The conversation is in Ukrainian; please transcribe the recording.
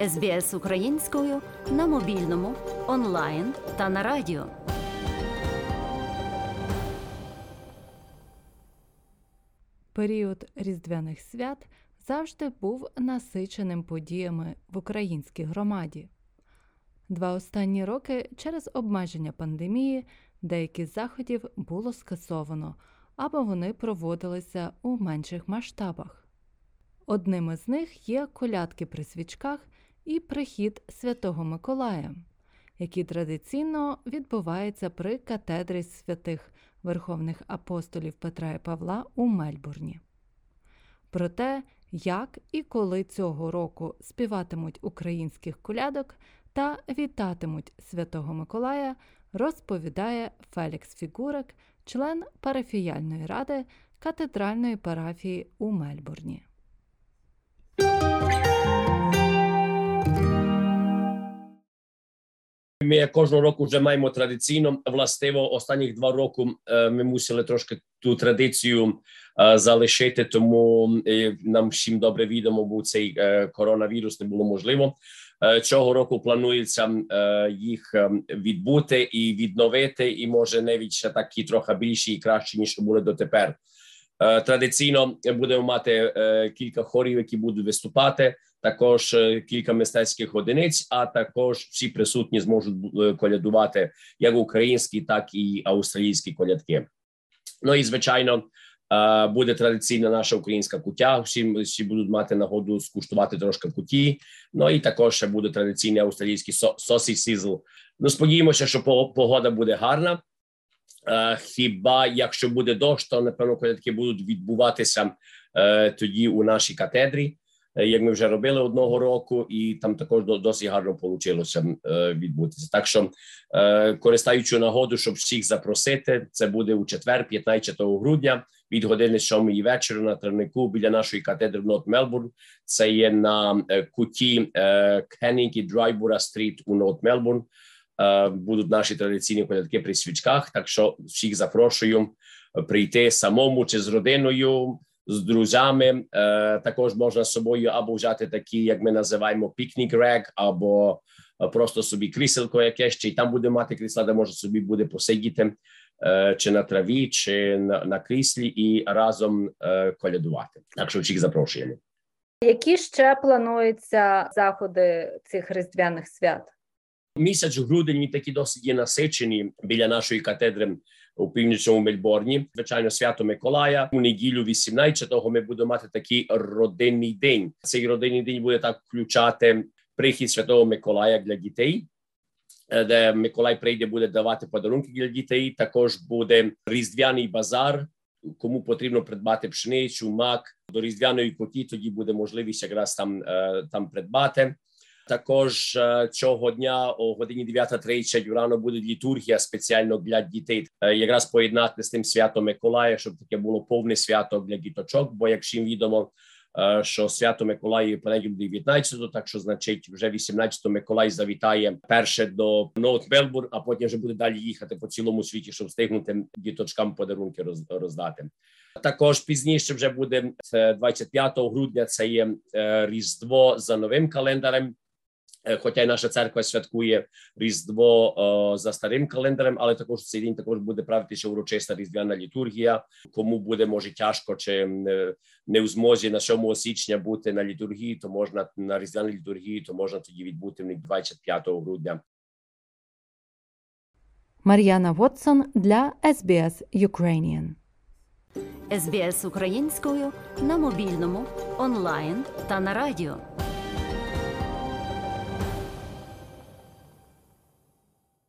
СБС українською на мобільному, онлайн та на радіо. Період різдвяних свят завжди був насиченим подіями в українській громаді. Два останні роки через обмеження пандемії деякі з заходів було скасовано або вони проводилися у менших масштабах. Одним із них є колядки при свічках і прихід Святого Миколая, який традиційно відбувається при катедрі святих Верховних апостолів Петра і Павла у Мельбурні. Про те, як і коли цього року співатимуть українських колядок та вітатимуть Святого Миколая, розповідає Фелікс Фігурик, член парафіяльної ради катедральної парафії у Мельбурні. Ми кожного року вже маємо традиційно властиво останніх два роки ми мусили трошки ту традицію залишити, тому нам всім добре відомо, бо цей коронавірус не було можливо. Цього року планується їх відбути і відновити, і може навіть ще такі трохи більші і кращі ніж були дотепер. Традиційно будемо мати кілька хорів, які будуть виступати. Також е, кілька мистецьких одиниць, а також всі присутні зможуть е, колядувати як українські, так і австралійські колядки. Ну і звичайно, е, буде традиційна наша українська кутя. Всі, всі будуть мати нагоду скуштувати трошки куті. Ну і також ще буде традиційний австралійський сосі сізл. Ну сподіваємося, що погода буде гарна. Хіба якщо буде дощ, то напевно колядки будуть відбуватися тоді у нашій катедрі, як ми вже робили одного року, і там також до- досить гарно вийшло відбутися. Так що, е, користаючи нагоду, щоб всіх запросити, це буде у четвер, 15 грудня, від години 7 вечора на травнику біля нашої катедри в North Melbourne. Це є на е, куті е, Canning і Dryburgh Street у North Melbourne. Е, будуть наші традиційні колядки при свічках. Так що всіх запрошую е, прийти самому чи з родиною, з друзями. Е, Також можна з собою або взяти такі, як ми називаємо, пікнік рек, або е, просто собі кріселко якесь, чи й там буде мати крісла, де може собі буде посидіти, е, чи на траві, чи на, на кріслі, і разом е, колядувати. Так що всіх запрошуємо. Які ще плануються заходи цих різдвяних свят? Місяць грудень він такі досить є насичені біля нашої катедри у північному Мельборні. Звичайно, свято Миколая. У неділю 18-го ми будемо мати такий родинний день. Цей родинний день буде так включати прихід святого Миколая для дітей. е, Де Миколай прийде, буде давати подарунки для дітей. Також буде різдвяний базар. Кому потрібно придбати пшеницю, мак до різдвяної коті, тоді буде можливість якраз там, е, там придбати. Також е, цього дня о годині 9.30 рано буде літургія спеціально для дітей, Е, якраз поєднати з тим святом Миколая, щоб таке було повне свято для діточок. Бо як всім відомо, е, що свято Миколаїв понеділок 19, так що значить вже 18 Миколай завітає перше до Ноут Мелбурн, а потім вже буде далі їхати по цілому світі, щоб встигнути діточкам подарунки роз- роздати. Також пізніше вже буде це 25 грудня. Це є Різдво за новим календарем. Хоча й наша церква святкує Різдво о, за старим календарем, але також в цей день також буде правитися урочиста різдвяна літургія. Кому буде може тяжко чи не, в змозі на 7 січня бути на літургії, то можна на різдвяній літургії, то можна тоді відбути в них 25 грудня. Мар'яна Вотсон для SBS Ukrainian. СБС українською на мобільному, онлайн та на радіо.